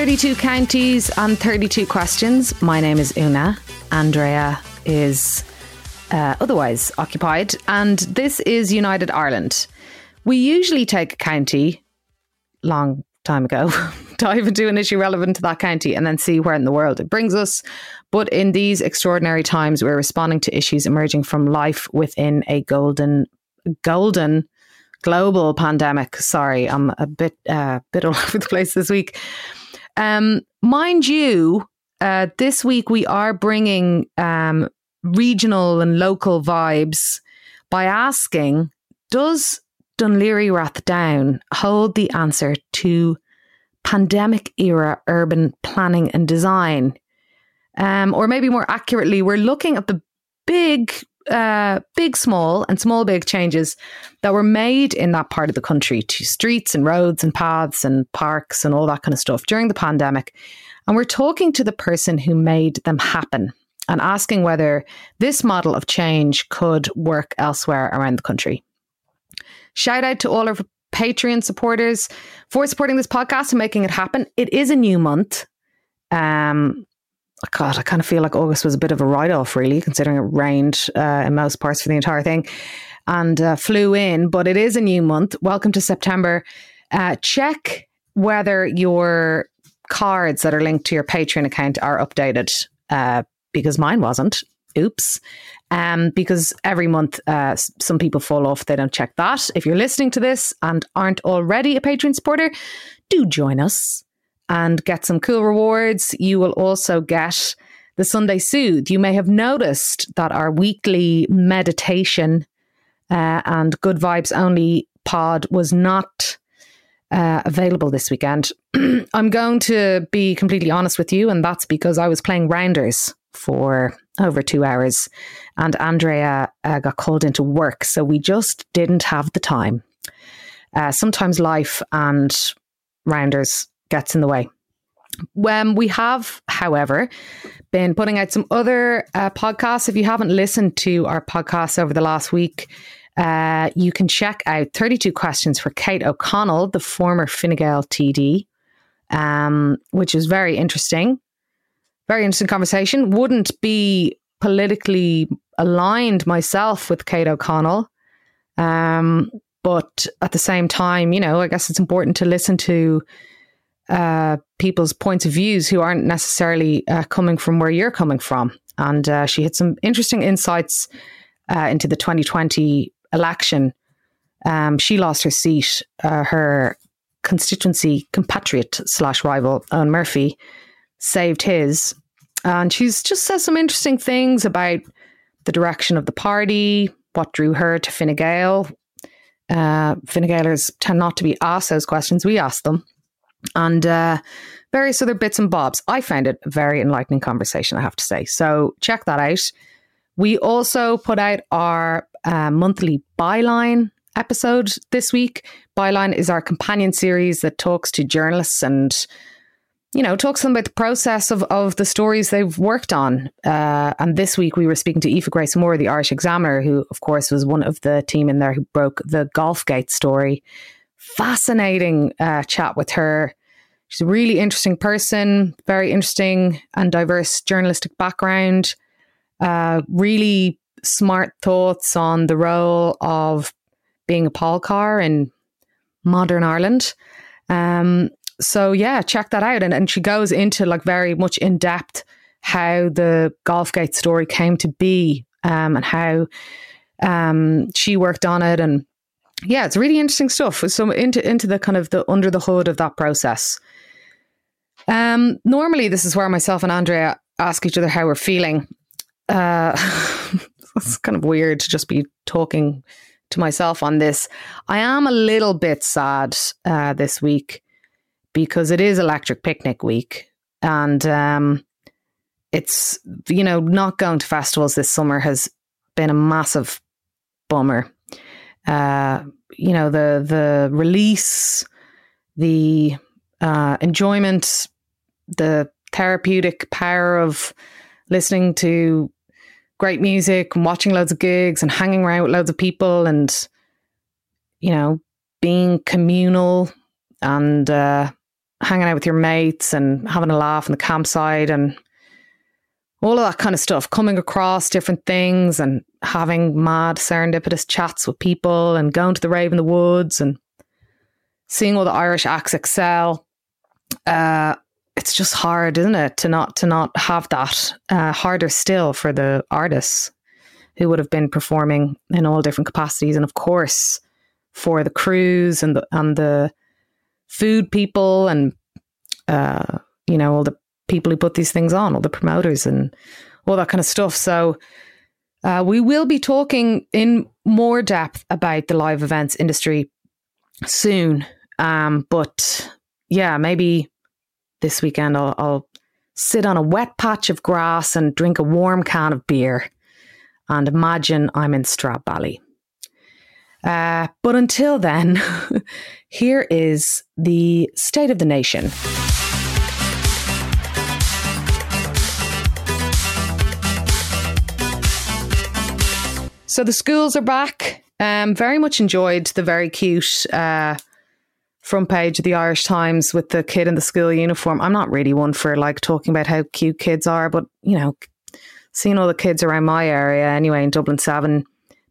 32 counties and 32 questions. My name is Una. Andrea is uh, otherwise occupied, and this is United Ireland. We usually take a county long time ago, dive into an issue relevant to that county, and then see where in the world it brings us. But in these extraordinary times, we're responding to issues emerging from life within a golden, golden global pandemic. Sorry, I'm a bit, uh, bit all over the place this week. Um, mind you, uh, this week we are bringing um, regional and local vibes by asking Does Laoghaire Rathdown hold the answer to pandemic era urban planning and design? Um, or maybe more accurately, we're looking at the big, uh, big, small, and small, big changes that were made in that part of the country to streets and roads and paths and parks and all that kind of stuff during the pandemic. And we're talking to the person who made them happen and asking whether this model of change could work elsewhere around the country. Shout out to all our Patreon supporters for supporting this podcast and making it happen. It is a new month. Um, God, I kind of feel like August was a bit of a write off, really, considering it rained uh, in most parts for the entire thing and uh, flew in. But it is a new month. Welcome to September. Uh, check whether your cards that are linked to your Patreon account are updated uh, because mine wasn't. Oops. Um, because every month uh, some people fall off, they don't check that. If you're listening to this and aren't already a Patreon supporter, do join us and get some cool rewards. You will also get the Sunday Soothe. You may have noticed that our weekly meditation uh, and good vibes only pod was not uh, available this weekend. I'm going to be completely honest with you, and that's because I was playing rounders for over two hours, and Andrea uh, got called into work, so we just didn't have the time. Uh, sometimes life and rounders gets in the way. When we have, however, been putting out some other uh, podcasts. If you haven't listened to our podcasts over the last week, uh, you can check out 32 questions for Kate O'Connell, the former Fine Gael TD, um, which is very interesting. Very interesting conversation. Wouldn't be politically aligned myself with Kate O'Connell. Um, but at the same time, you know, I guess it's important to listen to uh, people's points of views who aren't necessarily uh, coming from where you're coming from. And uh, she had some interesting insights uh, into the 2020 election, um, she lost her seat. Uh, her constituency compatriot slash rival, Eoghan Murphy, saved his. And she's just said some interesting things about the direction of the party, what drew her to Fine Gael. Uh, Fine Gaelers tend not to be asked those questions. We ask them. And uh, various other bits and bobs. I found it a very enlightening conversation, I have to say. So check that out. We also put out our uh, monthly byline episode this week. Byline is our companion series that talks to journalists and you know, talks to them about the process of, of the stories they've worked on. Uh, and this week we were speaking to Aoife Grace Moore, the Irish Examiner, who, of course, was one of the team in there who broke the Golfgate story. Fascinating uh, chat with her. She's a really interesting person, very interesting and diverse journalistic background. Uh, really smart thoughts on the role of being a pol corr in modern Ireland. Um, so yeah, check that out. And, and she goes into like very much in depth how the Golfgate story came to be um, and how um, she worked on it. And yeah, it's really interesting stuff. So into into the kind of the under the hood of that process. Um, normally, this is where myself and Andrea ask each other how we're feeling. Uh, it's kind of weird to just be talking to myself on this. I am a little bit sad uh, this week because it is Electric Picnic Week, and um, it's you know not going to festivals this summer has been a massive bummer. Uh, you know the the release, the uh, enjoyment, the therapeutic power of listening to great music and watching loads of gigs and hanging around with loads of people and you know being communal and uh, hanging out with your mates and having a laugh in the campsite and all of that kind of stuff, coming across different things and having mad serendipitous chats with people and going to the rave in the woods and seeing all the Irish acts excel. Uh, it's just hard, isn't it, to not to not have that. Uh, harder still for the artists who would have been performing in all different capacities, and of course for the crews and the and the food people and uh, you know all the people who put these things on, all the promoters and all that kind of stuff. So uh, we will be talking in more depth about the live events industry soon. Um, but yeah, maybe this weekend I'll, I'll sit on a wet patch of grass and drink a warm can of beer and imagine I'm in Stradbally. Uh, but until then, here is the state of the nation. So the schools are back. Um, very much enjoyed the very cute uh, front page of the Irish Times with the kid in the school uniform. I'm not really one for like talking about how cute kids are, but you know, seeing all the kids around my area anyway in Dublin Seven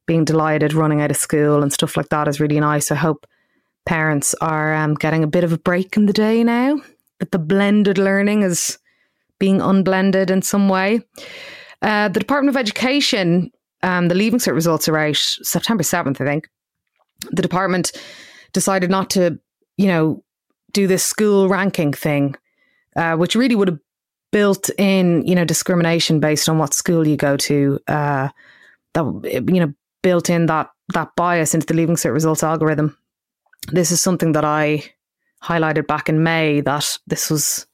being delighted running out of school and stuff like that is really nice. I hope parents are um, getting a bit of a break in the day now. That the blended learning is being unblended in some way. Uh, the Department of Education um, the Leaving Cert results are out September 7th, I think. The department decided not to, you know, do this school ranking thing, uh, which really would have built in, you know, discrimination based on what school you go to. Uh, that you know, built in that that bias into the Leaving Cert results algorithm. This is something that I highlighted back in May that this was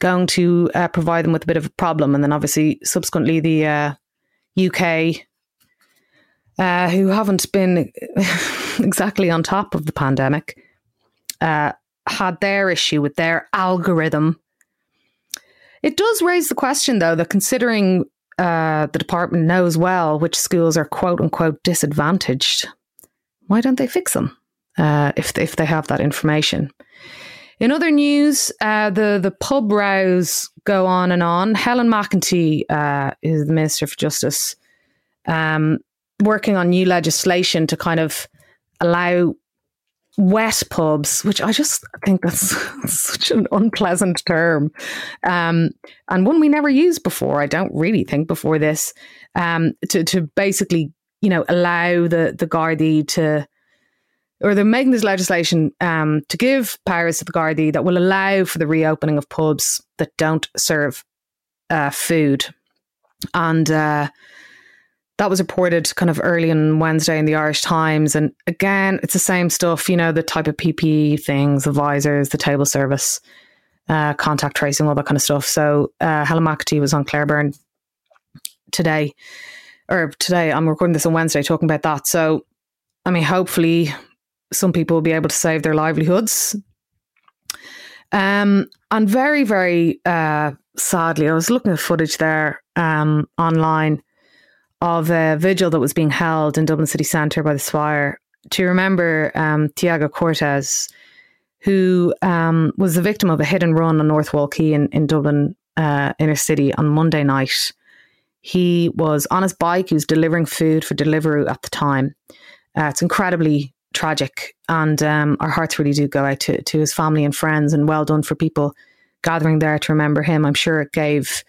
going to uh, provide them with a bit of a problem, and then obviously subsequently the uh, UK uh, who haven't been exactly on top of the pandemic uh, had their issue with their algorithm. It does raise the question, though, that considering uh, the department knows well which schools are quote unquote disadvantaged, why don't they fix them uh, if if they have that information? In other news, uh, the the pub rows go on and on. Helen McEntee uh, is the Minister for Justice, um, working on new legislation to kind of allow wet pubs, which I just think that's such an unpleasant term, um, and one we never used before. I don't really think before this um, to to basically you know allow the the Gardaí to or they're making this legislation um, to give powers to the Gardaí that will allow for the reopening of pubs that don't serve uh, food. And uh, that was reported kind of early on Wednesday in the Irish Times. And again, it's the same stuff, you know, the type of PPE things, the visors, the table service, uh, contact tracing, all that kind of stuff. So uh, Helen McEntee was on Claire Byrne today, or today, I'm recording this on Wednesday talking about that. So, I mean, hopefully some people will be able to save their livelihoods. Um, and very, very uh, sadly, I was looking at footage there um, online of a vigil that was being held in Dublin city centre by the Spire to remember um, Thiago Cortes, who um, was the victim of a hit and run on North Wall Quay in, in Dublin uh, inner city on Monday night. He was on his bike, he was delivering food for Deliveroo at the time. Uh, it's incredibly tragic. And um, our hearts really do go out to, to his family and friends. And well done for people gathering there to remember him. I'm sure it gave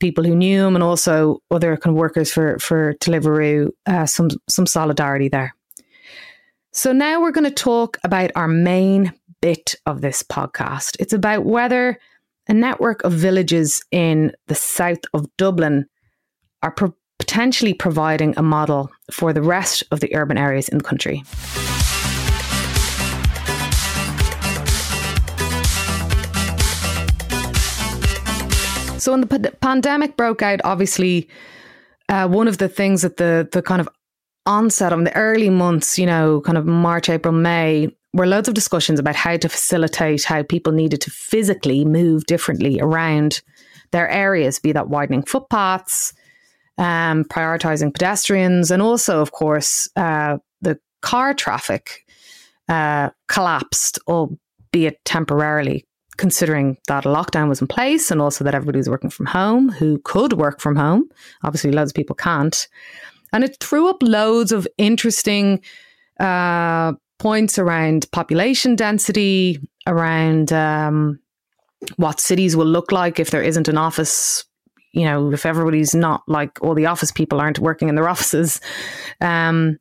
people who knew him and also other kind of workers for for Deliveroo uh, some some solidarity there. So now we're going to talk about our main bit of this podcast. It's about whether a network of villages in the south of Dublin are pro- potentially providing a model for the rest of the urban areas in the country. So when the p- pandemic broke out, obviously, uh, one of the things that the the kind of onset of the early months, you know, kind of March, April, May, were loads of discussions about how to facilitate how people needed to physically move differently around their areas, be that widening footpaths, um, prioritizing pedestrians, and also, of course, uh, the car traffic uh, collapsed, albeit temporarily, considering that a lockdown was in place and also that everybody was working from home who could work from home. Obviously, loads of people can't. And it threw up loads of interesting uh, points around population density, around um, what cities will look like if there isn't an office. You know, if everybody's not like all the office people aren't working in their offices, um,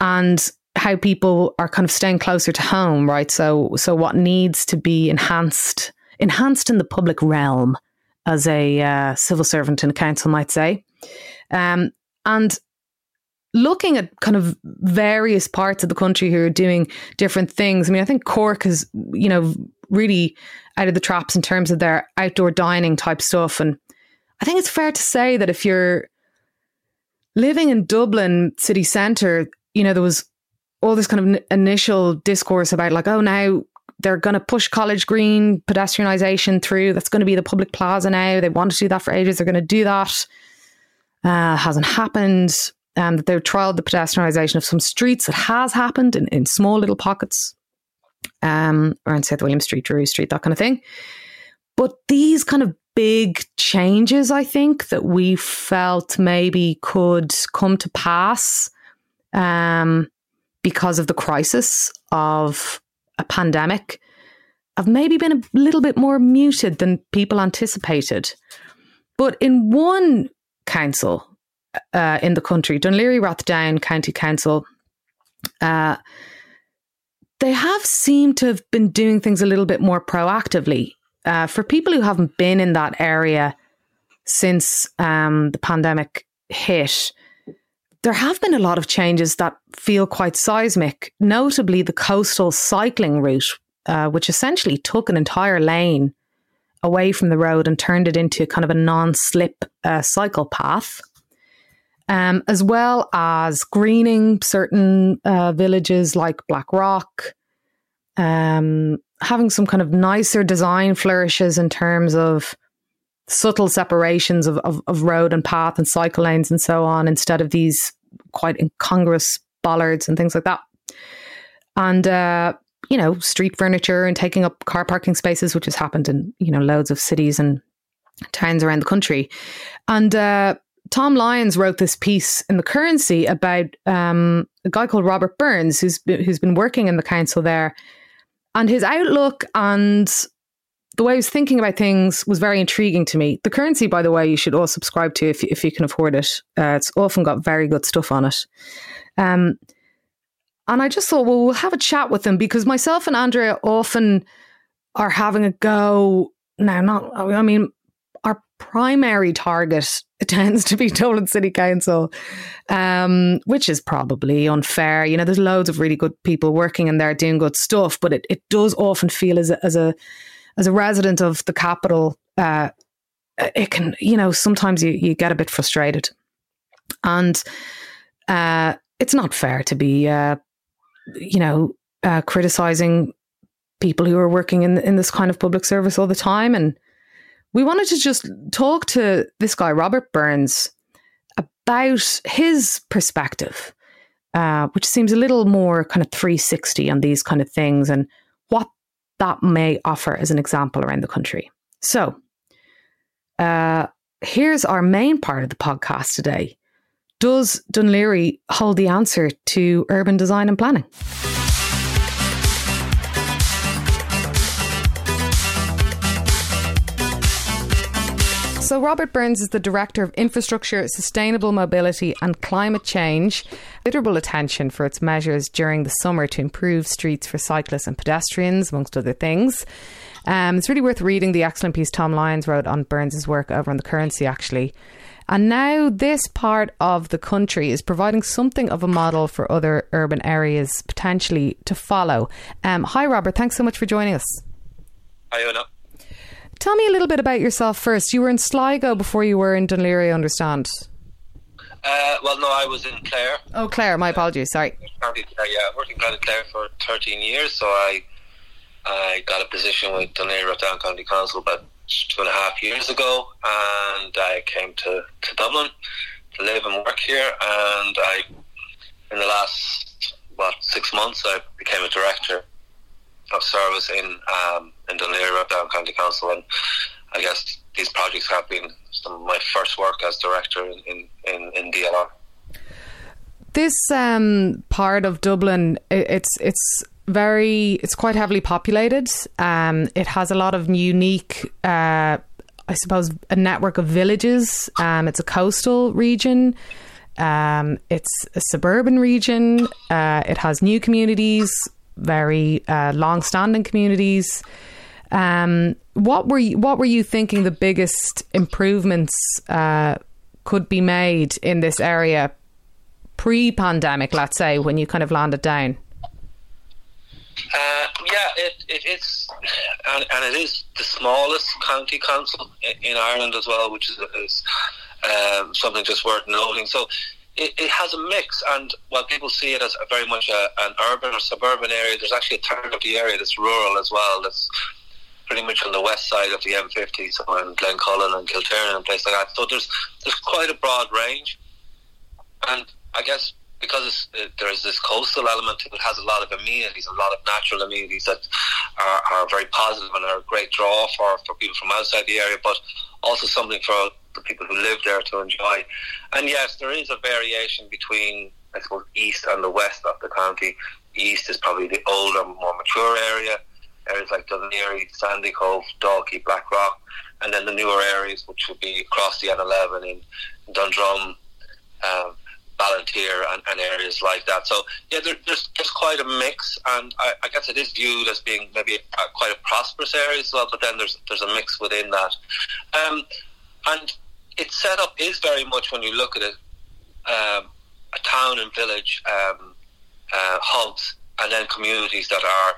and how people are kind of staying closer to home, right? So, so what needs to be enhanced, enhanced in the public realm, as a uh, civil servant in a council might say, um, and looking at kind of various parts of the country who are doing different things. I mean, I think Cork is, you know, really out of the traps in terms of their outdoor dining type stuff. And I think it's fair to say that if you're living in Dublin city centre, you know, there was all this kind of initial discourse about like, oh, now they're going to push College Green pedestrianisation through. That's going to be the public plaza now. They want to do that for ages. They're going to do that. Uh, hasn't happened um, they've trialled the pedestrianisation of some streets. It has happened in, in small little pockets um, around South William Street, Drury Street, that kind of thing. But these kind of big changes, I think, that we felt maybe could come to pass um, because of the crisis of a pandemic have maybe been a little bit more muted than people anticipated. But in one council, uh, in the country, Laoghaire Rathdown County Council, uh, they have seemed to have been doing things a little bit more proactively. Uh, for people who haven't been in that area since um, the pandemic hit, there have been a lot of changes that feel quite seismic, notably the coastal cycling route, uh, which essentially took an entire lane away from the road and turned it into kind of a non slip uh, cycle path. Um, as well as greening certain uh, villages like Blackrock, um, having some kind of nicer design flourishes in terms of subtle separations of, of, of, road and path and cycle lanes and so on, instead of these quite incongruous bollards and things like that. And, uh, you know, street furniture and taking up car parking spaces, which has happened in, you know, loads of cities and towns around the country. And uh, Tom Lyons wrote this piece in the Currency about um, a guy called Robert Burns, who's who's been working in the council there, and his outlook and the way I was thinking about things was very intriguing to me. The Currency, by the way, you should all subscribe to if if you can afford it. Uh, it's often got very good stuff on it. Um, and I just thought, well, we'll have a chat with them because myself and Andrea often are having a go. Now, not I mean, our primary target tends to be Dublin City Council, um, which is probably unfair. You know, there's loads of really good people working in there doing good stuff, but it, it does often feel as a, as a as a resident of the capital, uh, it can you know sometimes you, you get a bit frustrated, and uh, it's not fair to be uh, you know uh, criticizing people who are working in in this kind of public service all the time. And we wanted to just talk to this guy, Robert Burns, about his perspective, uh, which seems a little more kind of 360 on these kind of things. And that may offer as an example around the country. So, uh, here's our main part of the podcast today. Does Dún Laoghaire hold the answer to urban design and planning? So, Robert Burns is the Director of Infrastructure, Sustainable Mobility and Climate Change. Considerable attention for its measures during the summer to improve streets for cyclists and pedestrians, amongst other things. Um, it's really worth reading the excellent piece Tom Lyons wrote on Burns's work over on the currency, actually. And now this part of the country is providing something of a model for other urban areas potentially to follow. Um, hi, Robert. Thanks so much for joining us. Hi, Anna. Tell me a little bit about yourself first. You were in Sligo before you were in Dún I understand. Uh, well, no, I was in Clare. Oh, Clare. My apologies. Sorry. Uh, yeah, I worked in County Clare for 13 years, so I I got a position with Dún Laoghaire County Council about two and a half years ago, and I came to, to Dublin to live and work here. And I, in the last what six months, I became a director of service in um, in Dún Laoghaire Down County Council, and I guess these projects have been some of my first work as director in in, in, DLR. This um, part of Dublin, it's it's very it's quite heavily populated. Um, it has a lot of unique. Uh, I suppose a network of villages. Um, it's a coastal region. Um, it's a suburban region. Uh, it has new communities, very uh, long-standing communities. Um, what were you, what were you thinking the biggest improvements uh, could be made in this area pre-pandemic? Let's say when you kind of landed down. Uh, yeah, it, it, it's and, and, it is the smallest county council in, Ireland as well, which is, is um, something just worth noting. So it, it, has a mix, and while people see it as very much a, an urban or suburban area, there's actually a third of the area that's rural as well. That's pretty much on the west side of the M50, so in Glencullen and Kilternan and places like that. So there's there's quite a broad range, and I guess because uh, there's this coastal element it has a lot of amenities, a lot of natural amenities that are, are very positive and are a great draw for, for people from outside the area, but also something for the people who live there to enjoy. And yes, there is a variation between, I suppose, east and the west of the county. East is probably the older, more mature area. Areas like Dún Sandy Sandycove, Dalkey, Blackrock, and then the newer areas, which would be across the N11 in Dundrum, um, Ballinteer and, and, areas like that. So yeah, there, there's there's quite a mix, and I, I, guess it is viewed as being maybe a, quite a prosperous area as well. But then there's there's a mix within that, um, and its setup is very much when you look at it, um, a town and village um, uh, hubs, and then communities that are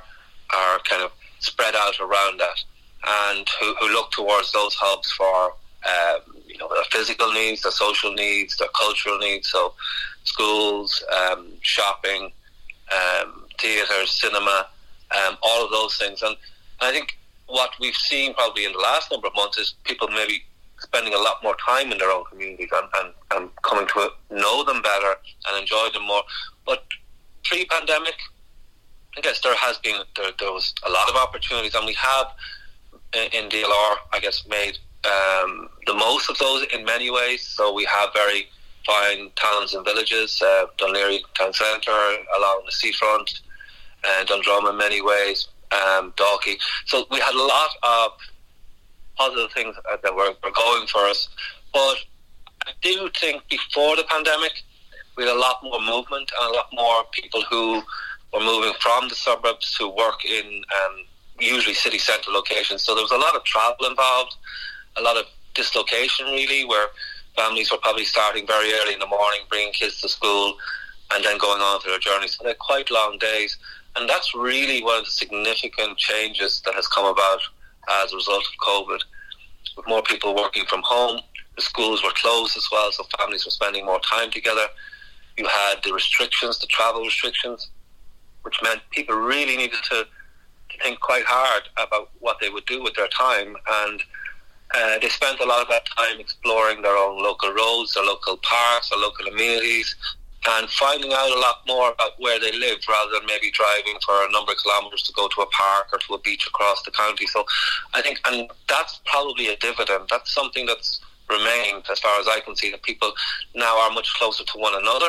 are kind of spread out around that, and who, who look towards those hubs for um, you know, their physical needs, their social needs, their cultural needs. So, schools, um, shopping, um, theatres, cinema, um, all of those things. And I think what we've seen probably in the last number of months is people maybe spending a lot more time in their own communities and, and, and coming to know them better and enjoy them more. But pre-pandemic, I guess there has been there, there was a lot of opportunities, and we have in DLR, I guess, made um, the most of those in many ways. So we have very fine towns and villages, uh, Laoghaire town centre along the seafront, and Dundrum in many ways, um, Dalkey. So we had a lot of positive things that were, were going for us. But I do think before the pandemic, we had a lot more movement and a lot more people who were moving from the suburbs to work in um, usually city centre locations. So there was a lot of travel involved a lot of dislocation really, where families were probably starting very early in the morning, bringing kids to school, and then going on to their journeys. So they're quite long days, and that's really one of the significant changes that has come about as a result of COVID. With more people working from home, the schools were closed as well, so families were spending more time together. You had the restrictions, the travel restrictions, which meant people really needed to, to think quite hard about what they would do with their time and uh, they spent a lot of that time exploring their own local roads, their local parks, their local amenities, and finding out a lot more about where they live rather than maybe driving for a number of kilometres to go to a park or to a beach across the county. So I think, and that's probably a dividend. That's something that's remained as far as I can see, that people now are much closer to one another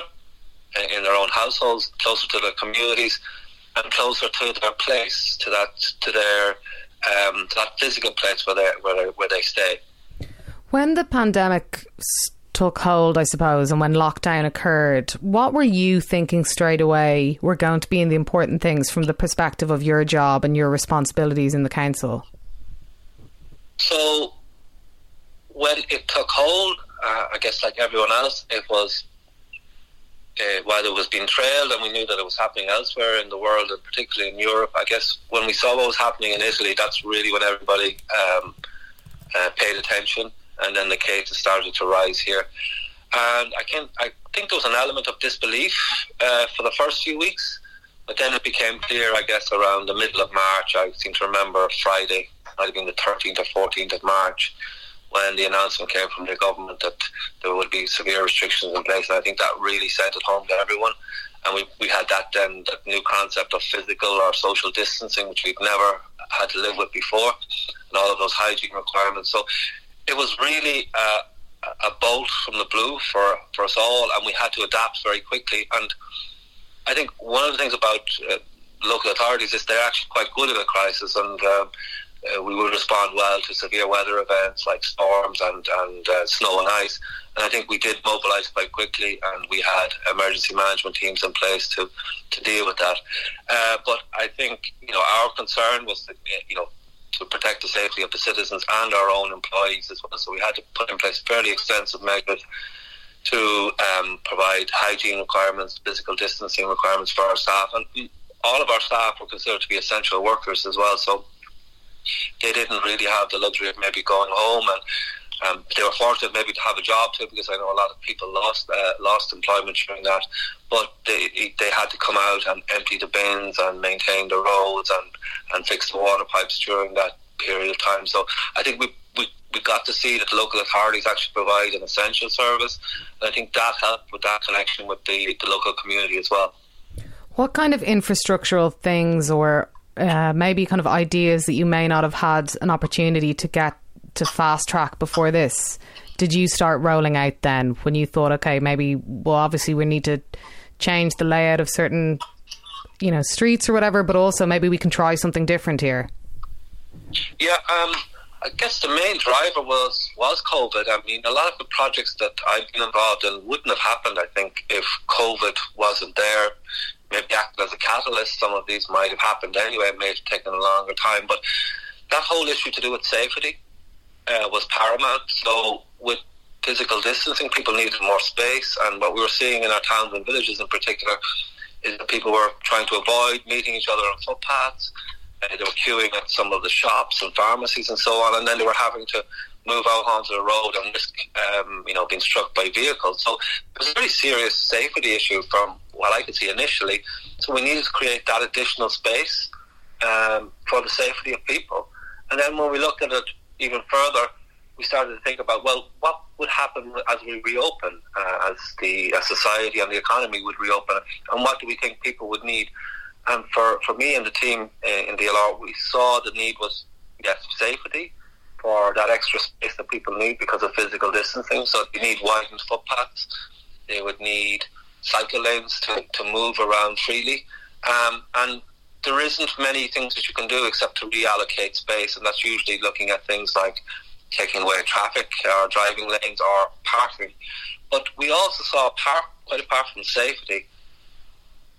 in their own households, closer to their communities, and closer to their place, to that, to their um, that physical place where they where they, where they stay. When the pandemic took hold, I suppose, and when lockdown occurred, what were you thinking straight away were going to be in the important things from the perspective of your job and your responsibilities in the council? So, when it took hold, uh, I guess like everyone else, it was uh, while it was being trailed and we knew that it was happening elsewhere in the world and particularly in Europe, I guess when we saw what was happening in Italy, that's really when everybody um, uh, paid attention and then the cases started to rise here. And I can I think there was an element of disbelief uh, for the first few weeks, but then it became clear, I guess, around the middle of March. I seem to remember Friday, might have been the 13th or 14th of March, when the announcement came from the government that there would be severe restrictions in place. And I think that really sent it home to everyone. And we, we had that then, that new concept of physical or social distancing, which we've never had to live with before, and all of those hygiene requirements. So it was really uh, a bolt from the blue for, for us all, and we had to adapt very quickly. And I think one of the things about uh, local authorities is they're actually quite good at a crisis, and uh, uh, we will respond well to severe weather events like storms and, and uh, snow and ice. And I think we did mobilise quite quickly, and we had emergency management teams in place to, to deal with that. Uh, but I think you know our concern was that you know to protect the safety of the citizens and our own employees as well. So we had to put in place fairly extensive measures to um, provide hygiene requirements, physical distancing requirements for our staff, and all of our staff were considered to be essential workers as well. So they didn't really have the luxury of maybe going home and um, they were fortunate maybe to have a job too because I know a lot of people lost uh, lost employment during that. But they they had to come out and empty the bins and maintain the roads and, and fix the water pipes during that period of time. So I think we, we we got to see that local authorities actually provide an essential service. And I think that helped with that connection with the, the local community as well. What kind of infrastructural things or uh, maybe kind of ideas that you may not have had an opportunity to get to fast track before this. Did you start rolling out then when you thought okay maybe well obviously we need to change the layout of certain you know streets or whatever but also maybe we can try something different here? Yeah um I guess the main driver was was COVID. I mean, a lot of the projects that I've been involved in wouldn't have happened, I think, if COVID wasn't there maybe acted as a catalyst. Some of these might have happened anyway. It may have taken a longer time, but that whole issue to do with safety uh, was paramount. So with physical distancing, people needed more space, and what we were seeing in our towns and villages in particular is that people were trying to avoid meeting each other on footpaths. Uh, they were queuing at some of the shops and pharmacies and so on, and then they were having to move out onto the road and risk, um, you know, being struck by vehicles. So it was a very serious safety issue from what I could see initially. So we needed to create that additional space um, for the safety of people. And then when we looked at it even further, we started to think about well, what would happen as we reopen, uh, as the as society and the economy would reopen, and what do we think people would need? And for, for me and the team uh, in DLR, we saw the need was yes, safety, for that extra space that people need because of physical distancing. So you need widened footpaths. They would need cycle lanes to, to move around freely. Um, and there isn't many things that you can do except to reallocate space, and that's usually looking at things like taking away traffic or driving lanes or parking. But we also saw, quite apart from safety,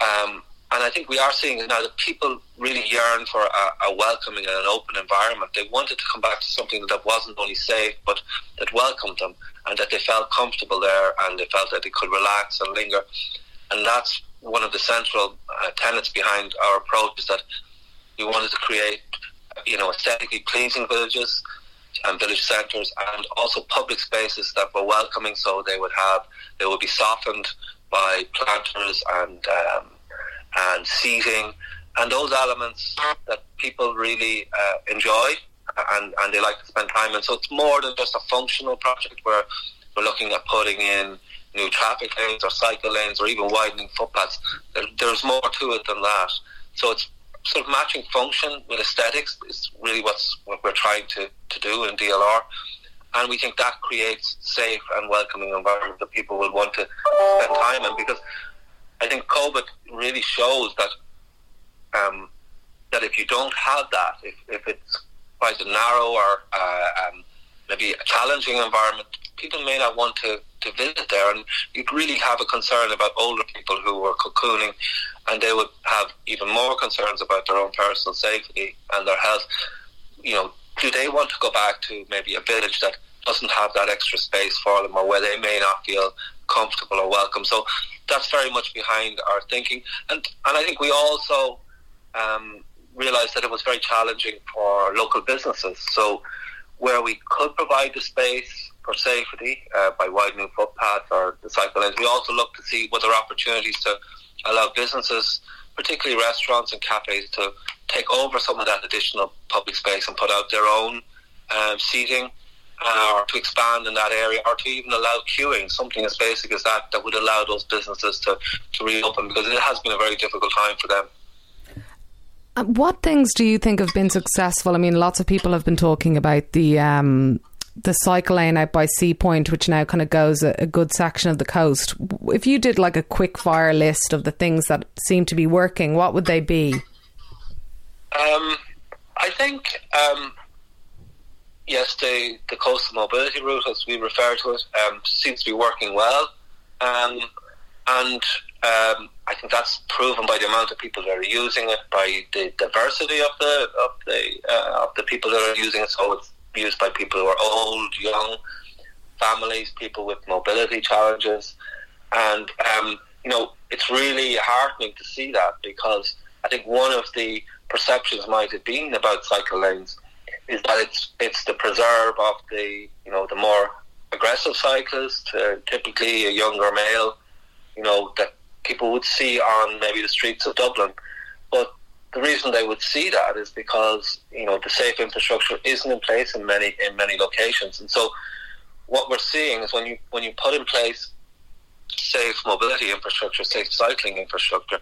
um, and I think we are seeing now that people really yearn for a, a, welcoming and an open environment. They wanted to come back to something that wasn't only safe, but that welcomed them and that they felt comfortable there and they felt that they could relax and linger. And that's one of the central uh, tenets behind our approach is that we wanted to create, you know, aesthetically pleasing villages and village centres and also public spaces that were welcoming so they would have, they would be softened by planters and um, and seating and those elements that people really uh, enjoy and, and they like to spend time in. So it's more than just a functional project where we're looking at putting in new traffic lanes or cycle lanes or even widening footpaths. There, there's more to it than that. So it's sort of matching function with aesthetics is really what's what we're trying to, to do in DLR. And we think that creates safe and welcoming environment that people will want to spend time in because I think COVID really shows that um, that if you don't have that, if, if it's quite a narrow or uh, um, maybe a challenging environment, people may not want to, to visit there. And you'd really have a concern about older people who are cocooning, and they would have even more concerns about their own personal safety and their health. You know, do they want to go back to maybe a village that doesn't have that extra space for them or where they may not feel comfortable or welcome? So that's very much behind our thinking. And and I think we also um, realised that it was very challenging for local businesses. So where we could provide the space for safety uh, by widening footpaths or the cycle lanes, we also looked to see were there opportunities to allow businesses, particularly restaurants and cafes, to take over some of that additional public space and put out their own um, seating uh, or to expand in that area, or to even allow queuing, something as basic as that, that would allow those businesses to, to reopen because it has been a very difficult time for them. Uh, what things do you think have been successful? I mean, lots of people have been talking about the um, the cycle lane out by Seapoint, which now kind of goes a, a, good section of the coast. If you did like a quick fire list of the things that seem to be working, what would they be? Um, I think um, yes, the the coastal mobility route, as we refer to it, um, seems to be working well, um, and um, I think that's proven by the amount of people that are using it, by the diversity of the of the uh, of the people that are using it. So it's used by people who are old, young, families, people with mobility challenges, and um, you know it's really heartening to see that because I think one of the perceptions might have been about cycle lanes is that it's it's the preserve of the you know the more aggressive cyclist, uh, typically a younger male, you know that people would see on maybe the streets of Dublin, but the reason they would see that is because you know the safe infrastructure isn't in place in many in many locations, and so what we're seeing is when you when you put in place safe mobility infrastructure, safe cycling infrastructure,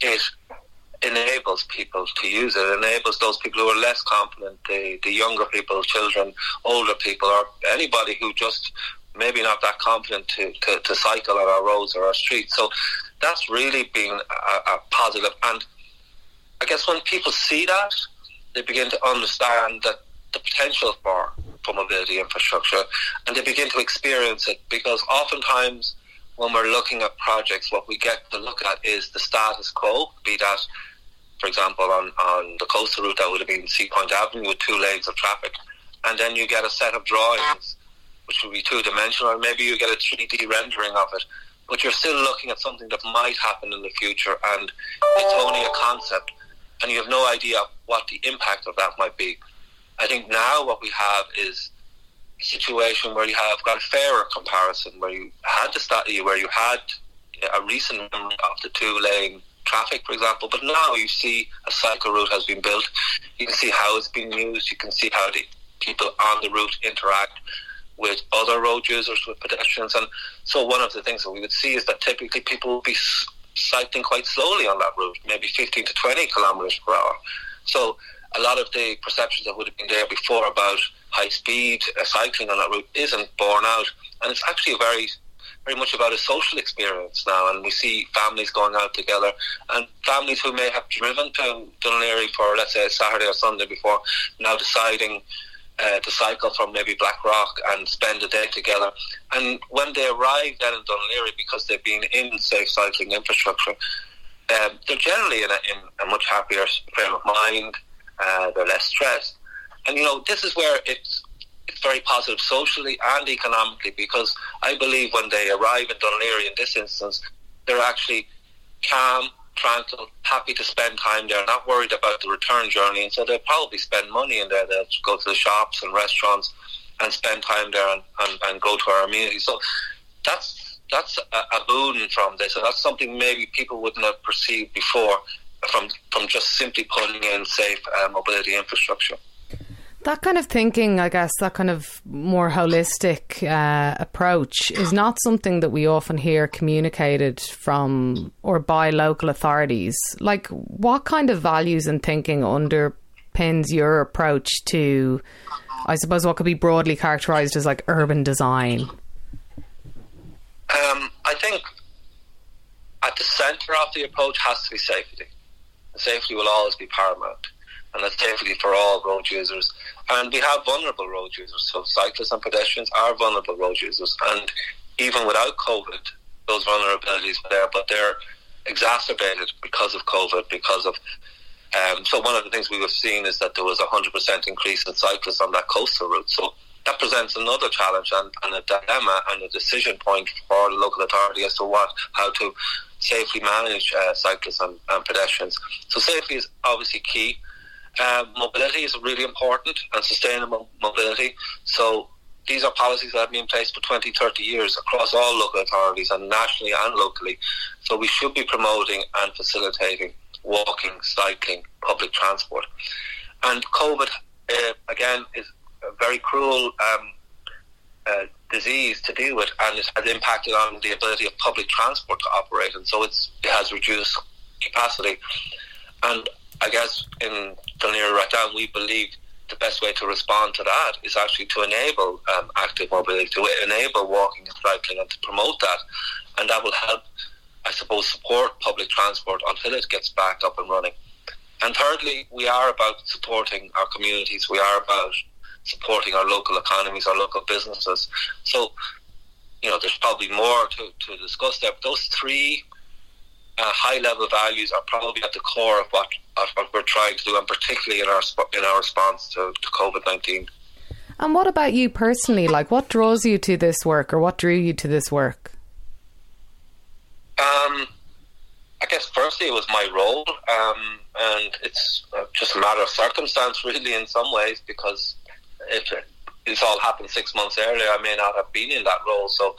it enables people to use it. it. enables those people who are less confident, the, the younger people, children, older people, or anybody who just maybe not that confident to, to, to cycle on our roads or our streets. So that's really been a, a positive. And I guess when people see that, they begin to understand that the potential for, for mobility infrastructure and they begin to experience it because oftentimes when we're looking at projects, what we get to look at is the status quo, be that for example, on, on the coastal route, that would have been Seapoint Avenue with two lanes of traffic. And then you get a set of drawings, which would be two dimensional, or maybe you get a 3D rendering of it. But you're still looking at something that might happen in the future, and it's only a concept, and you have no idea what the impact of that might be. I think now what we have is a situation where you have got a fairer comparison, where you had to start, where you had a recent memory of the two lane traffic, for example. But now you see a cycle route has been built. You can see how it's being used. You can see how the people on the route interact with other road users, with pedestrians. And so one of the things that we would see is that typically people will be cycling quite slowly on that route, maybe 15 to 20 kilometres per hour. So a lot of the perceptions that would have been there before about high speed uh, cycling on that route isn't borne out. And it's actually a very very much about a social experience now, and we see families going out together, and families who may have driven to Laoghaire for, let's say, Saturday or Sunday before, now deciding uh, to cycle from maybe Blackrock and spend a day together. And when they arrive then in Laoghaire, because they've been in safe cycling infrastructure, um, they're generally in a, in a, much happier frame of mind. Uh, they're less stressed, and you know this is where it's very positive socially and economically because I believe when they arrive in Laoghaire in this instance, they're actually calm, tranquil, happy to spend time there, not worried about the return journey, and so they'll probably spend money in there. They'll go to the shops and restaurants and spend time there and, and, and go to our amenity. So that's that's a, a boon from this, and that's something maybe people wouldn't have perceived before from from just simply putting in safe uh, mobility infrastructure. That kind of thinking, I guess, that kind of more holistic uh, approach is not something that we often hear communicated from or by local authorities. Like, what kind of values and thinking underpins your approach to, I suppose, what could be broadly characterised as like urban design? Um, I think at the centre of the approach has to be safety. safety will always be paramount and that's safety for all road users. And we have vulnerable road users, so cyclists and pedestrians are vulnerable road users. And even without COVID, those vulnerabilities are there, but they're exacerbated because of COVID, because of um, so one of the things we have seen is that there was a hundred percent increase in cyclists on that coastal route. So that presents another challenge and, and, a dilemma and a decision point for the local authority as to what how to safely manage uh, cyclists and, and, pedestrians. So safety is obviously key. Uh, mobility is really important and sustainable mobility. So these are policies that have been in place for 20, 30 years across all local authorities and nationally and locally. So we should be promoting and facilitating walking, cycling, public transport. And COVID, uh, again, is a very cruel um, uh, disease to deal with and it has impacted on the ability of public transport to operate. And so it has reduced capacity. And I guess in Dún Laoghaire-Rathdown, we believe the best way to respond to that is actually to enable um, active mobility, to enable walking and cycling, and to promote that, and that will help, I suppose, support public transport until it gets back up and running. And thirdly, we are about supporting our communities. We are about supporting our local economies, our local businesses. So, you know, there's probably more to, to discuss there. But those three uh, high level values are probably at the core of what, of what we're trying to do, and particularly in our in our response to, to COVID nineteen. And what about you personally? Like, what draws you to this work, or what drew you to this work? Um, I guess firstly it was my role, um, and it's uh, just a matter of circumstance, really, in some ways, because if it, this all happened six months earlier, I may not have been in that role. So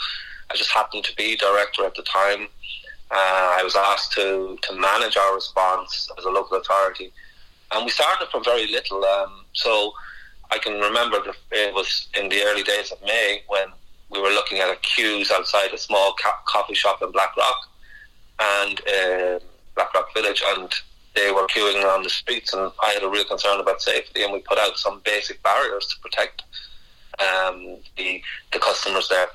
I just happened to be director at the time. Uh, I was asked to, to manage our response as a local authority. And we started from very little. Um, so I can remember that it was in the early days of May when we were looking at a queues outside a small coffee shop in Blackrock and uh, Blackrock Village, and they were queuing on the streets, and I had a real concern about safety, and we put out some basic barriers to protect um, the the customers there,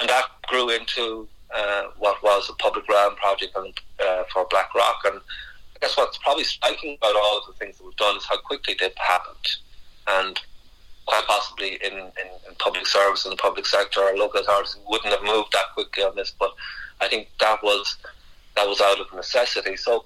and that grew into uh, what was a public realm project uh, for Blackrock. And I guess what's probably striking about all of the things that we've done is how quickly they've happened. And quite possibly in, in, in, public service and the public sector, our local authorities wouldn't have moved that quickly on this. But I think that was that was out of necessity. So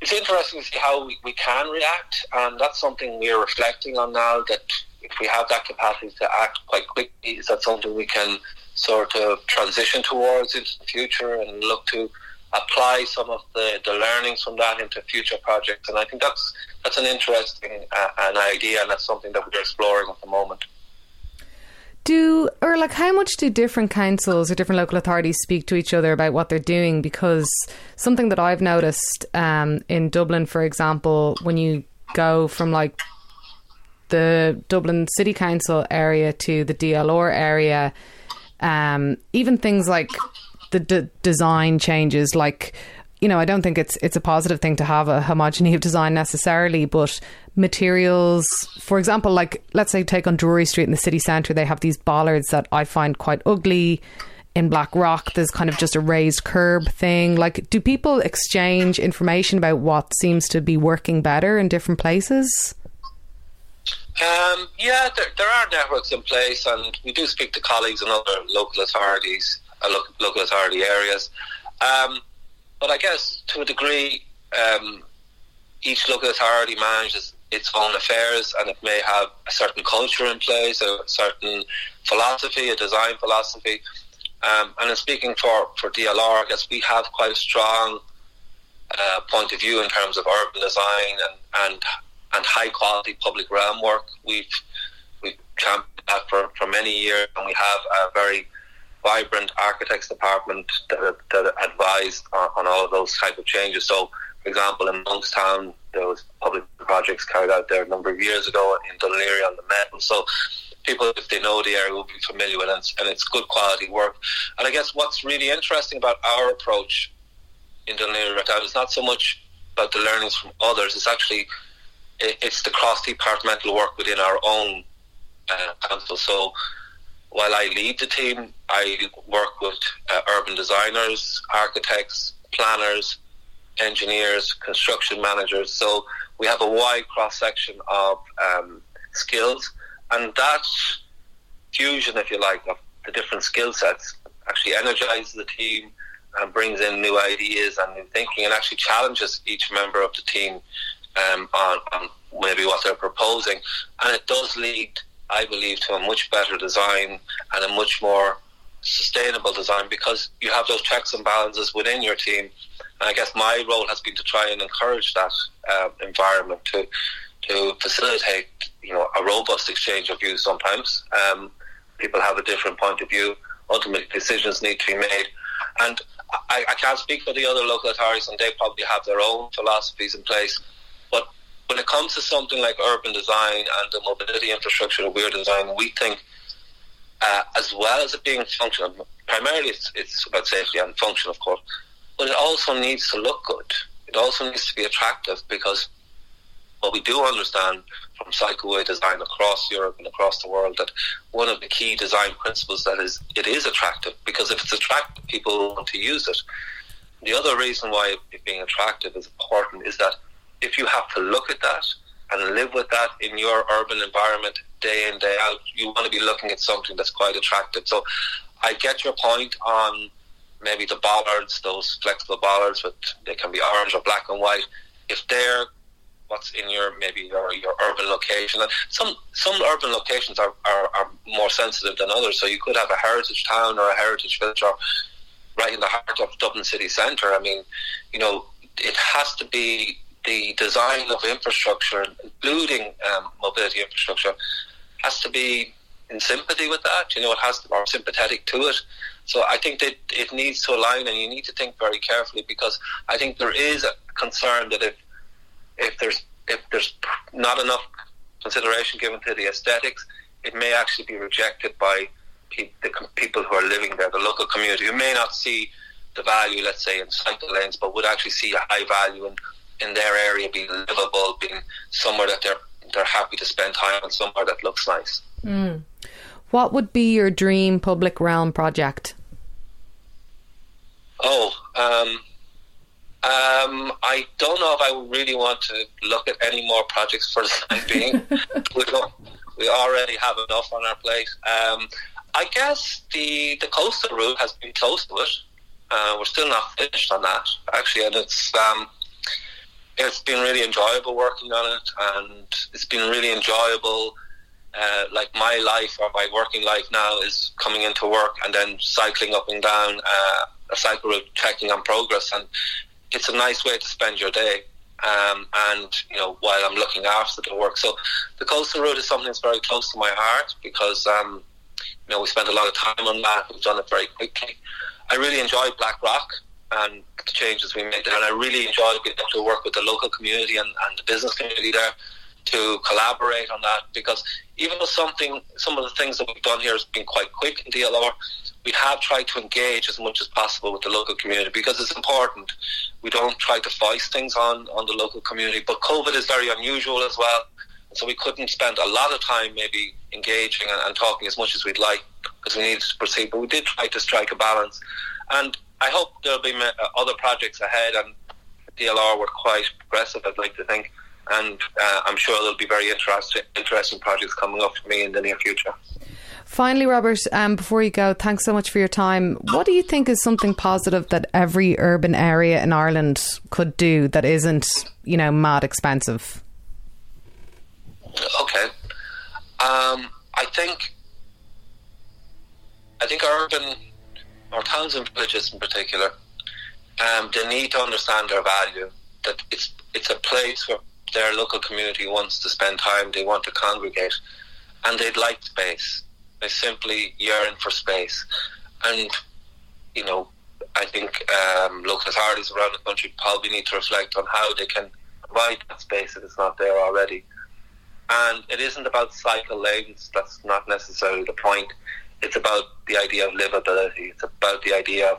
it's interesting to see how we, we can react, and that's something we're reflecting on now. That if we have that capacity to act quite quickly, is that something we can sort of transition towards into the future and look to apply some of the, the learnings from that into future projects. And I think that's that's an interesting uh, an idea, and that's something that we're exploring at the moment. Do or like how much do different councils or different local authorities speak to each other about what they're doing? Because something that I've noticed um, in Dublin, for example, when you go from like the Dublin City Council area to the DLR area, um, even things like the d- design changes, like you know, I don't think it's it's a positive thing to have a homogeny of design necessarily, but materials, for example, like let's say take on Drury Street in the city centre, they have these bollards that I find quite ugly. In Blackrock, there's kind of just a raised curb thing. Like, do people exchange information about what seems to be working better in different places? Um, yeah, there, there, are networks in place, and we do speak to colleagues in other local authorities, uh, local, local authority areas. Um, but I guess to a degree, um, each local authority manages its own affairs, and it may have a certain culture in place, a certain philosophy, a design philosophy. Um, and in speaking for, for DLR, I guess we have quite a strong uh, point of view in terms of urban design and, and and high quality public realm work. We've we've championed that for, for many years, and we have a very vibrant architects department that, that advise on, on all of those type of changes. So, for example, in Monkstown, there was public projects carried out there a number of years ago in Laoghaire on the Met. So, people, if they know the area, will be familiar with it, and it's good quality work. And I guess what's really interesting about our approach in Dún Laoghaire is not so much about the learnings from others; it's actually it's the cross departmental work within our own uh, council. So while I lead the team, I work with uh, urban designers, architects, planners, engineers, construction managers. So we have a wide cross section of um, skills, and that fusion, if you like, of the different skill sets actually energizes the team and brings in new ideas and new thinking, and actually challenges each member of the team um, on, on maybe what they're proposing, and it does lead I believe, to a much better design and a much more sustainable design because you have those checks and balances within your team. And I guess my role has been to try and encourage that uh, environment to to facilitate, you know, a robust exchange of views. Sometimes um, people have a different point of view. Ultimately, decisions need to be made, and I, I can't speak for the other local authorities, and they probably have their own philosophies in place when it comes to something like urban design and the mobility infrastructure that we're designing, we think, uh, as well as it being functional, primarily it's, it's, about safety and function, of course, but it also needs to look good. it also needs to be attractive because what we do understand from cycleway design across Europe and across the world that one of the key design principles that is it is attractive because if it's attractive, people want to use it. The other reason why it being attractive is important is that if you have to look at that and live with that in your urban environment day in day out, you want to be looking at something that's quite attractive. So I get your point on maybe the bollards, those flexible bollards, but they can be orange or black and white. If they're what's in your maybe your, your urban location. And some some urban locations are, are, are more sensitive than others. So you could have a heritage town or a heritage village or right in the heart of Dublin city centre. I mean, you know, it has to be the design of infrastructure, including um, mobility infrastructure, has to be in sympathy with that. You know, it has to, or sympathetic to it. So I think that it needs to align, and you need to think very carefully because I think there is a concern that if if there's if there's not enough consideration given to the aesthetics, it may actually be rejected by pe- the people who are living there, the local community, who may not see the value, let's say, in cycle lanes, but would actually see a high value in, in their area being livable, being somewhere that they're they're happy to spend time and somewhere that looks nice. Mm. What would be your dream public realm project? Oh, um, um, I don't know if I really want to look at any more projects for the time being. we, we already have enough on our plate. Um, I guess the the coastal route has been close to it. Uh, we're still not finished on that actually, and it's um, it's been really enjoyable working on it, and it's been really enjoyable. Uh, like my life or my working life now is coming into work and then cycling up and down uh, a cycle route, checking on progress, and it's a nice way to spend your day. Um, and you know, while I'm looking after the work, so the coastal route is something that's very close to my heart because um, you know we spent a lot of time on that. We've done it very quickly. I really enjoy Black Blackrock and the changes we made there, and I really enjoyed being able to work with the local community and, and the business community there to collaborate on that because even though something some of the things that we've done here has been quite quick in DLR, we have tried to engage as much as possible with the local community because it's important. We don't try to foist things on, on the local community, but COVID is very unusual as well. So we couldn't spend a lot of time maybe engaging and, and talking as much as we'd like because we needed to proceed. But we did try to strike a balance. And I hope there'll be other projects ahead and DLR were quite progressive, I'd like to think. And uh, I'm sure there'll be very interesting, interesting projects coming up for me in the near future. Finally, Robert, um, before you go, thanks so much for your time. What do you think is something positive that every urban area in Ireland could do that isn't, you know, mad expensive? Okay. Um, I think I think urban or towns and villages in particular, um, they need to understand their value. That it's it's a place where their local community wants to spend time, they want to congregate, and they'd like space. They simply yearn for space. And, you know, I think um, local authorities around the country probably need to reflect on how they can provide that space if it's not there already. And it isn't about cycle lanes, that's not necessarily the point. It's about the idea of livability, it's about the idea of,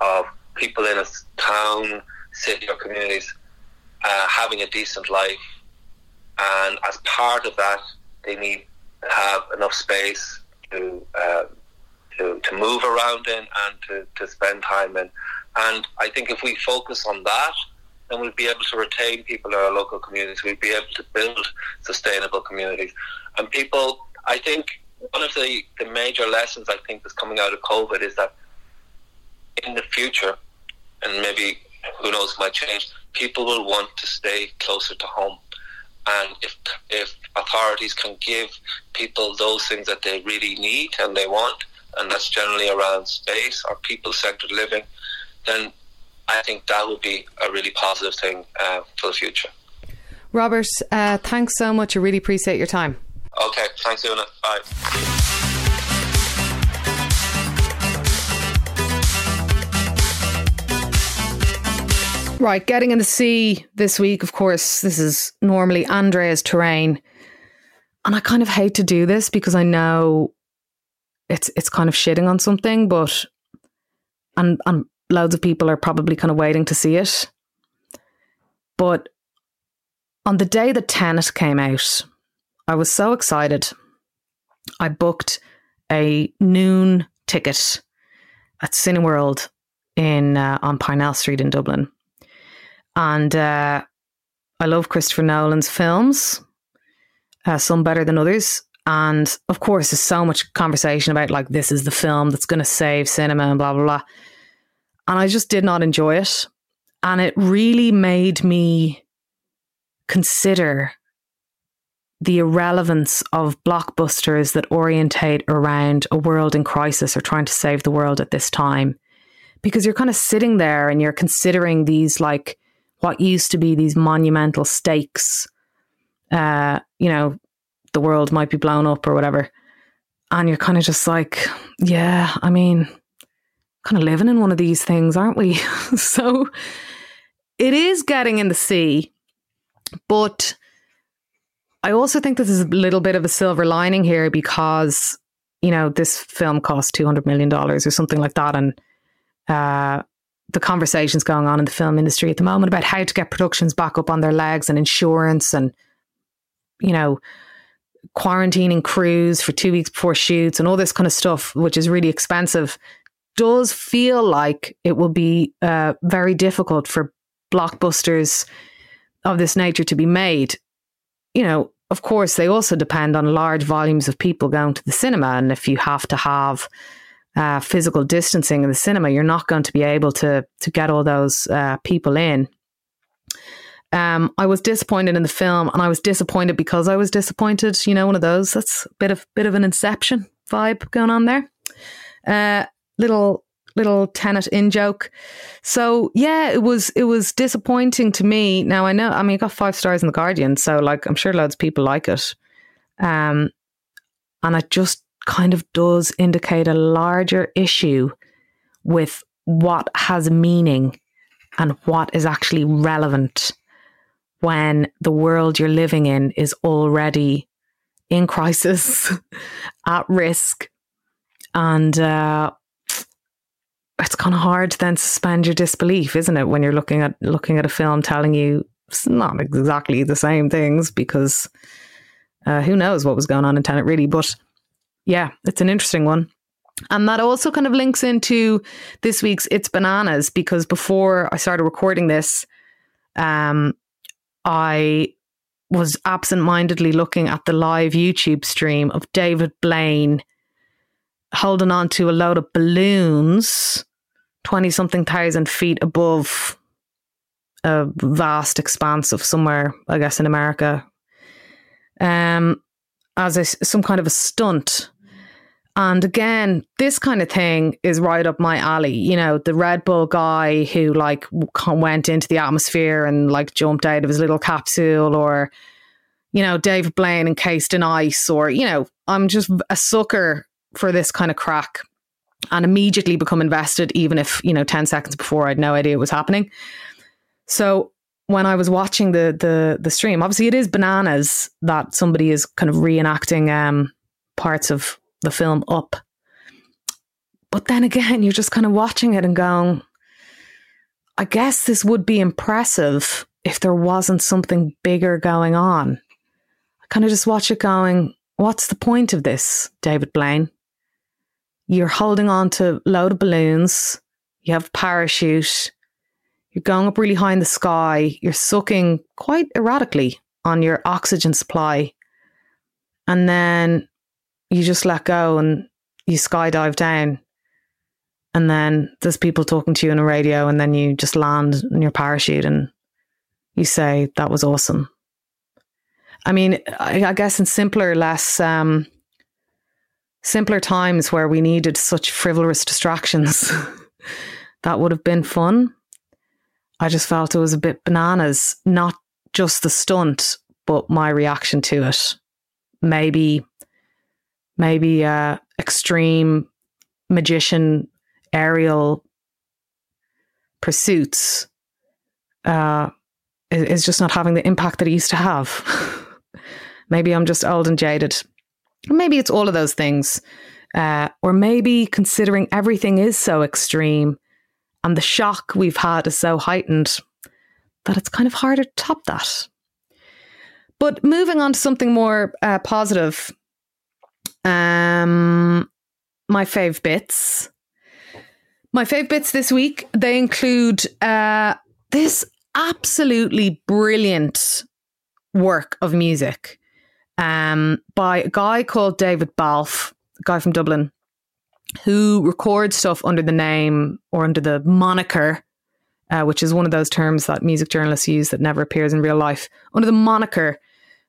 of people in a town, city, or communities uh, having a decent life. And as part of that, they need to have enough space to uh, to to move around in and to, to spend time in. And I think if we focus on that, then we'll be able to retain people in our local communities. We'll be able to build sustainable communities. And people, I think one of the, the major lessons I think that's coming out of COVID is that in the future, and maybe who knows might change, people will want to stay closer to home. And if if authorities can give people those things that they really need and they want, and that's generally around space or people centered living, then I think that would be a really positive thing uh, for the future. Robert, uh, thanks so much. I really appreciate your time. Okay, thanks, Una. Bye. Right, getting in the sea this week, of course, this is normally Andrea's terrain. And I kind of hate to do this because I know it's it's kind of shitting on something, but and and loads of people are probably kind of waiting to see it. But on the day that Tenet came out, I was so excited. I booked a noon ticket at Cineworld in uh, on Parnell Street in Dublin, and uh, I love Christopher Nolan's films, uh, some better than others. And of course, there's so much conversation about like this is the film that's going to save cinema and blah blah blah. And I just did not enjoy it, and it really made me consider the irrelevance of blockbusters that orientate around a world in crisis or trying to save the world at this time. Because you're kind of sitting there and you're considering these, like, what used to be these monumental stakes. Uh, you know, the world might be blown up or whatever. And you're kind of just like, yeah, I mean, kind of living in one of these things, aren't we? so it is getting in the sea, but I also think this is a little bit of a silver lining here because, you know, this film cost $200 million or something like that. And uh, the conversations going on in the film industry at the moment about how to get productions back up on their legs and insurance and, you know, quarantining crews for two weeks before shoots and all this kind of stuff, which is really expensive, does feel like it will be uh, very difficult for blockbusters of this nature to be made you know, of course, they also depend on large volumes of people going to the cinema. And if you have to have uh, physical distancing in the cinema, you're not going to be able to to get all those uh, people in. Um, I was disappointed in the film, and I was disappointed because I was disappointed. You know, one of those. That's a bit of bit of an Inception vibe going on there. Uh, little little Tenet in joke. So yeah, it was it was disappointing to me. Now I know I mean it got five stars in the Guardian, so like I'm sure loads of people like it. Um and it just kind of does indicate a larger issue with what has meaning and what is actually relevant when the world you're living in is already in crisis, at risk, and uh, it's kind of hard to then suspend your disbelief, isn't it? When you're looking at looking at a film telling you it's not exactly the same things because uh, who knows what was going on in Tenet really. But yeah, it's an interesting one. And that also kind of links into this week's It's Bananas because before I started recording this, um, I was absent-mindedly looking at the live YouTube stream of David Blaine holding on to a load of balloons 20 something thousand feet above a vast expanse of somewhere, I guess, in America, um, as a, some kind of a stunt. And again, this kind of thing is right up my alley. You know, the Red Bull guy who like went into the atmosphere and like jumped out of his little capsule, or, you know, David Blaine encased in ice, or, you know, I'm just a sucker for this kind of crack and immediately become invested, even if, you know, 10 seconds before I had no idea it was happening. So when I was watching the the the stream, obviously it is bananas that somebody is kind of reenacting um, parts of the film up. But then again, you're just kind of watching it and going, I guess this would be impressive if there wasn't something bigger going on. I kind of just watch it going, what's the point of this, David Blaine? You're holding on to a load of balloons. You have a parachute. You're going up really high in the sky. You're sucking quite erratically on your oxygen supply. And then you just let go and you skydive down. And then there's people talking to you on a radio, and then you just land in your parachute and you say, That was awesome. I mean, I, guess in simpler, less um, simpler times where we needed such frivolous distractions, that would have been fun. I just felt it was a bit bananas, not just the stunt, but my reaction to it. Maybe, maybe uh, extreme magician aerial pursuits uh, is just not having the impact that it used to have. maybe I'm just old and jaded. Maybe it's all of those things. Uh, or maybe considering everything is so extreme and the shock we've had is so heightened that it's kind of harder to top that. But moving on to something more uh, positive, um, my fave bits. My fave bits this week they include uh, this absolutely brilliant work of music um, by a guy called David Balfe, a guy from Dublin, who records stuff under the name or under the moniker, uh, which is one of those terms that music journalists use that never appears in real life, under the moniker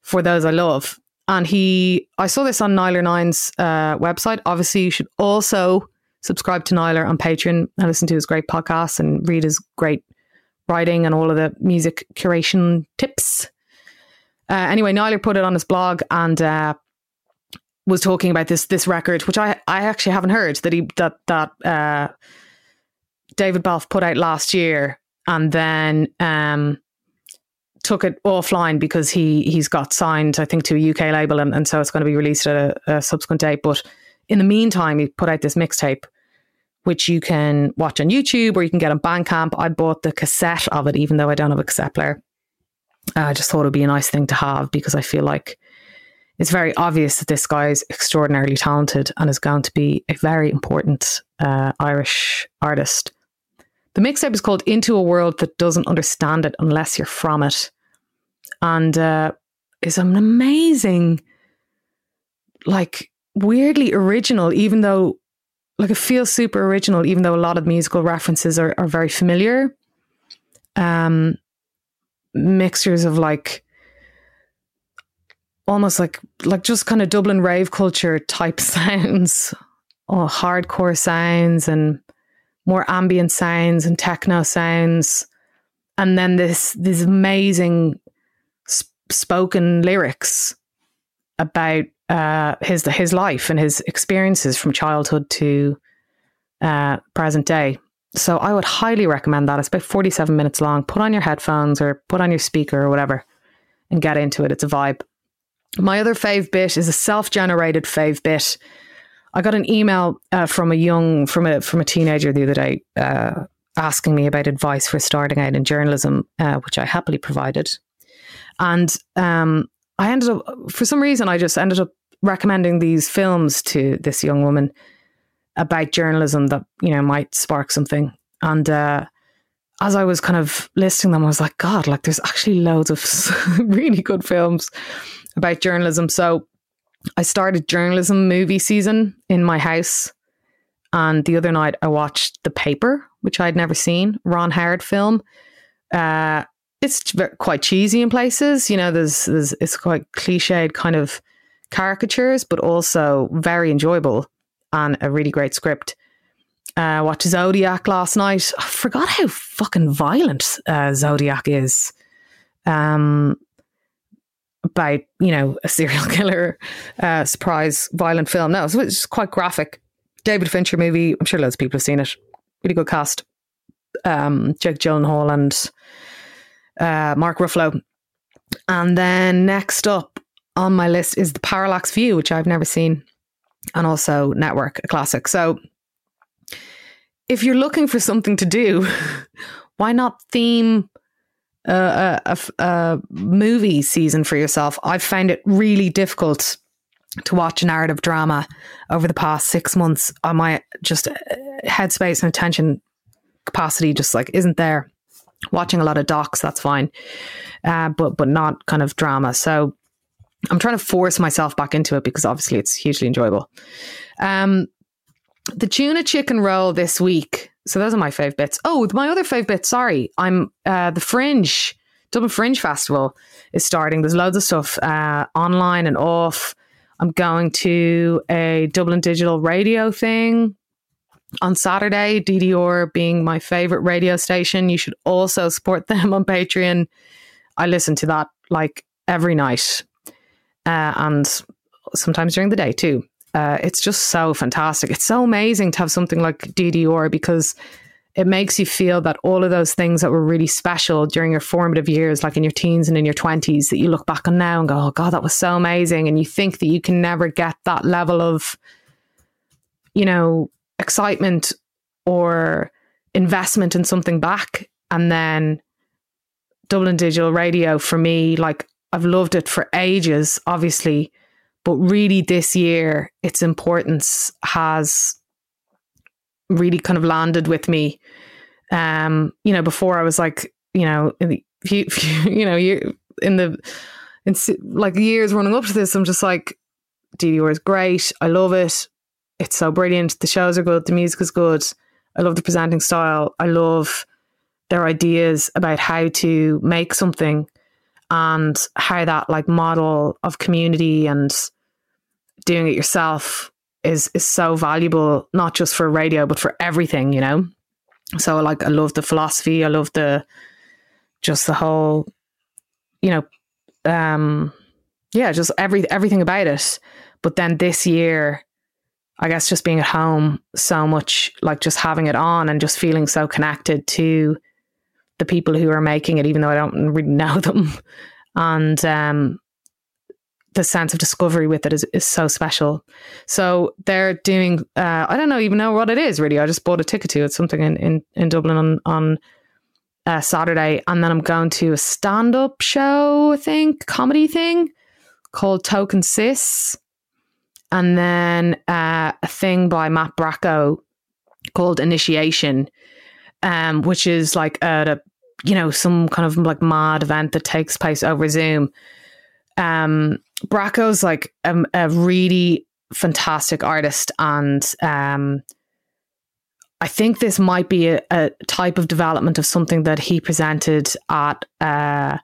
for those I love. And he, I saw this on Nialler Nine's uh, website. Obviously, you should also subscribe to Nialler on Patreon and listen to his great podcasts and read his great writing and all of the music curation tips. Uh, anyway, Nialler put it on his blog and uh, was talking about this this record, which I I actually haven't heard that he that that uh, David Balfe put out last year, and then um, took it offline because he he's got signed, I think, to a UK label, and, and so it's going to be released at a, a subsequent date. But in the meantime, he put out this mixtape, which you can watch on YouTube or you can get on Bandcamp. I bought the cassette of it, even though I don't have a cassette player. I just thought it'd be a nice thing to have because I feel like it's very obvious that this guy is extraordinarily talented and is going to be a very important uh, Irish artist. The mixtape is called Into a World That Doesn't Understand It Unless You're From It. And uh, is an amazing, like, weirdly original, even though, like, it feels super original, even though a lot of musical references are, are very familiar. Um, mixtures of like, almost like like just kind of Dublin rave culture type sounds, or hardcore sounds and more ambient sounds and techno sounds, and then this this amazing sp- spoken lyrics about uh, his his life and his experiences from childhood to uh, present day. So I would highly recommend that. It's about forty seven minutes long. Put on your headphones or put on your speaker or whatever, and get into it. It's a vibe. My other fave bit is a self generated fave bit I got an email uh, from a young from a from a teenager the other day uh, asking me about advice for starting out in journalism, uh, which I happily provided. And um, I ended up, for some reason, I just ended up recommending these films to this young woman about journalism that you know might spark something. And uh, as I was kind of listing them, I was like, God, like there's actually loads of really good films about journalism. So I started journalism movie season in my house. And the other night I watched The Paper, which I'd never seen, Ron Howard film. Uh, it's quite cheesy in places. You know, there's, there's it's quite cliched kind of caricatures, but also very enjoyable and a really great script. Uh, watched Zodiac last night. I forgot how fucking violent uh, Zodiac is. Um, about you know a serial killer uh, surprise violent film. No, it's quite graphic. David Fincher movie. I'm sure loads of people have seen it. Really good cast. Um, Jake Gyllenhaal and uh, Mark Ruffalo. And then next up on my list is the Parallax View, which I've never seen, and also Network, a classic. So if you're looking for something to do, why not theme a, a, a movie season for yourself, I've found it really difficult to watch a narrative drama over the past six months. On my just uh, headspace and attention capacity just like isn't there. Watching a lot of docs, that's fine, uh, but but not kind of drama. So I'm trying to force myself back into it because obviously it's hugely enjoyable. Um, the tuna chicken roll this week so those are my fave bits. Oh, my other fave bit. Sorry, I'm uh, the Fringe Dublin Fringe Festival is starting. There's loads of stuff uh, online and off. I'm going to a Dublin Digital Radio thing on Saturday. DDR being my favorite radio station. You should also support them on Patreon. I listen to that like every night uh, and sometimes during the day too. Uh, it's just so fantastic. It's so amazing to have something like DDR because it makes you feel that all of those things that were really special during your formative years, like in your teens and in your 20s, that you look back on now and go, oh, God, that was so amazing. And you think that you can never get that level of, you know, excitement or investment in something back. And then Dublin Digital Radio for me, like I've loved it for ages, obviously, but really this year, its importance has really kind of landed with me. Um, you know, before I was like, you know, in the, you, you know, you in the in like years running up to this, I'm just like, DDR is great. I love it. It's so brilliant. The shows are good. The music is good. I love the presenting style. I love their ideas about how to make something and how that like model of community and doing it yourself is is so valuable not just for radio but for everything you know? So like i love the philosophy. I love the just the whole you know um yeah just every everything about it. But then this year i guess just being at home so much like just having it on and just feeling so connected to the people who are making it even though i don't really know them and um the sense of discovery with it is, is so special. So they're doing, uh, I don't know even know what it is really. I just bought a ticket to it, something in, in, in Dublin on, on uh, Saturday. And then I'm going to a stand up show, I think, comedy thing called Token Sis. And then uh, a thing by Matt Bracco called Initiation, um, which is like a, a, you know, some kind of like mad event that takes place over Zoom. Um, Bracco's like a, a really fantastic artist, and um, I think this might be a, a, type of development of something that he presented at uh,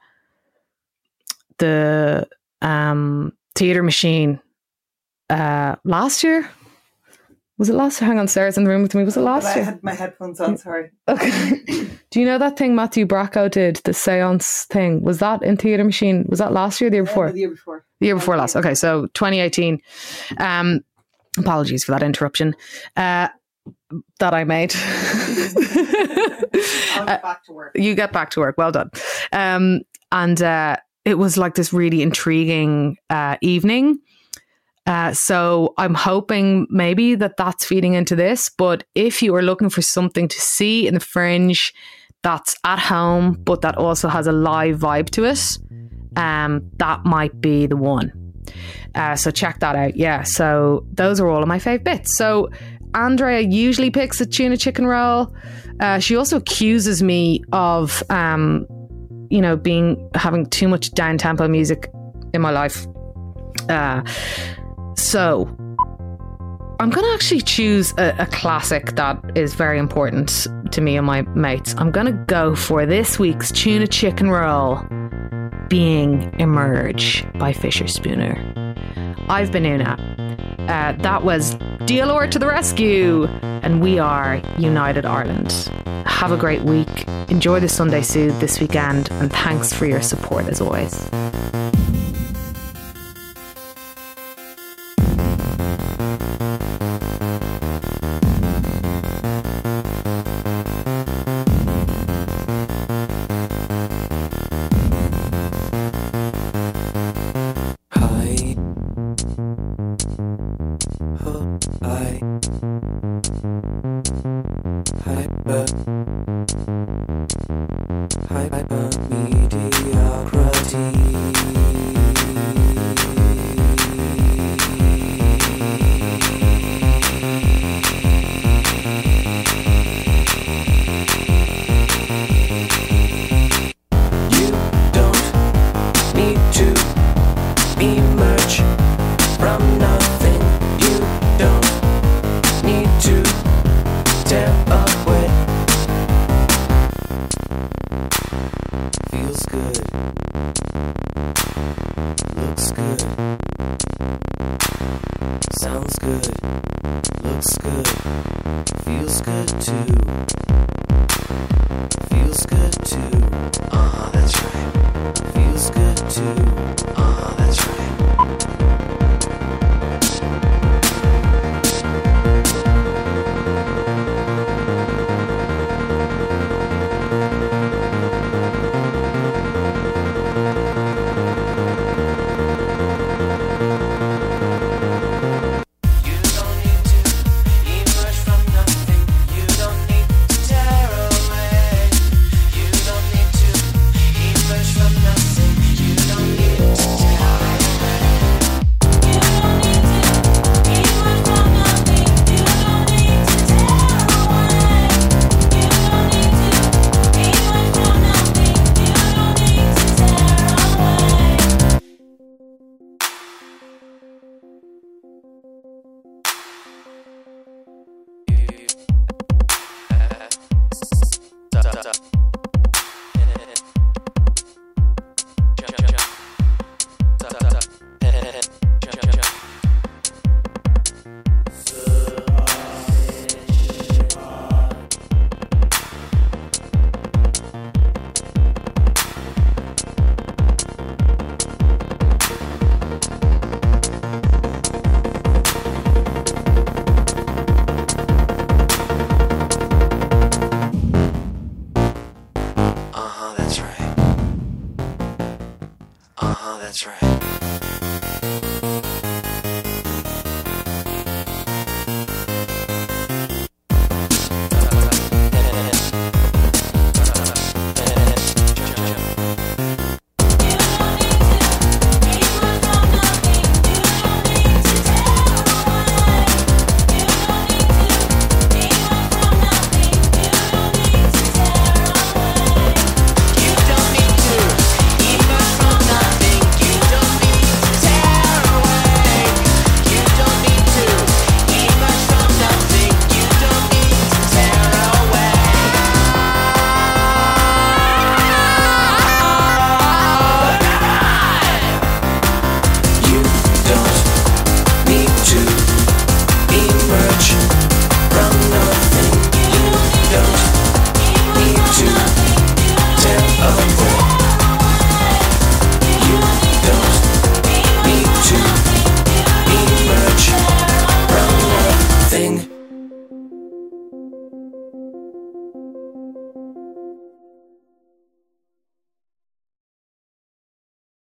the um, theater machine uh, last year. Was it last year? Hang on, Sarah's in the room with me. Was it last year? I had my headphones on, sorry. Okay. Do you know that thing Matthew Bracco did, the seance thing? Was that in Theatre Machine? Was that last year the year before? Yeah, the year before. The year before last. Okay, so 2018. Um, apologies for that interruption uh, that I made. I'll get back to work. you get back to work. Well done. Um, and uh, it was like this really intriguing uh, evening. Uh, so I'm hoping maybe that that's feeding into this. But if you are looking for something to see in the fringe that's at home, but that also has a live vibe to it, um, that might be the one. Uh, so check that out. Yeah. So those are all of my fave bits. So Andrea usually picks a tuna chicken roll. Uh, she also accuses me of, um, you know, being having too much down tempo music in my life. Uh, so I'm going to actually choose a, a, classic that is very important to me and my mates. I'm going to go for this week's tuna chicken roll being Emerge by Fischerspooner. I've been Una. Uh, that was DLR to the rescue, and we are United Ireland. Have a great week. Enjoy the Sunday Soothe this weekend, and thanks for your support as always.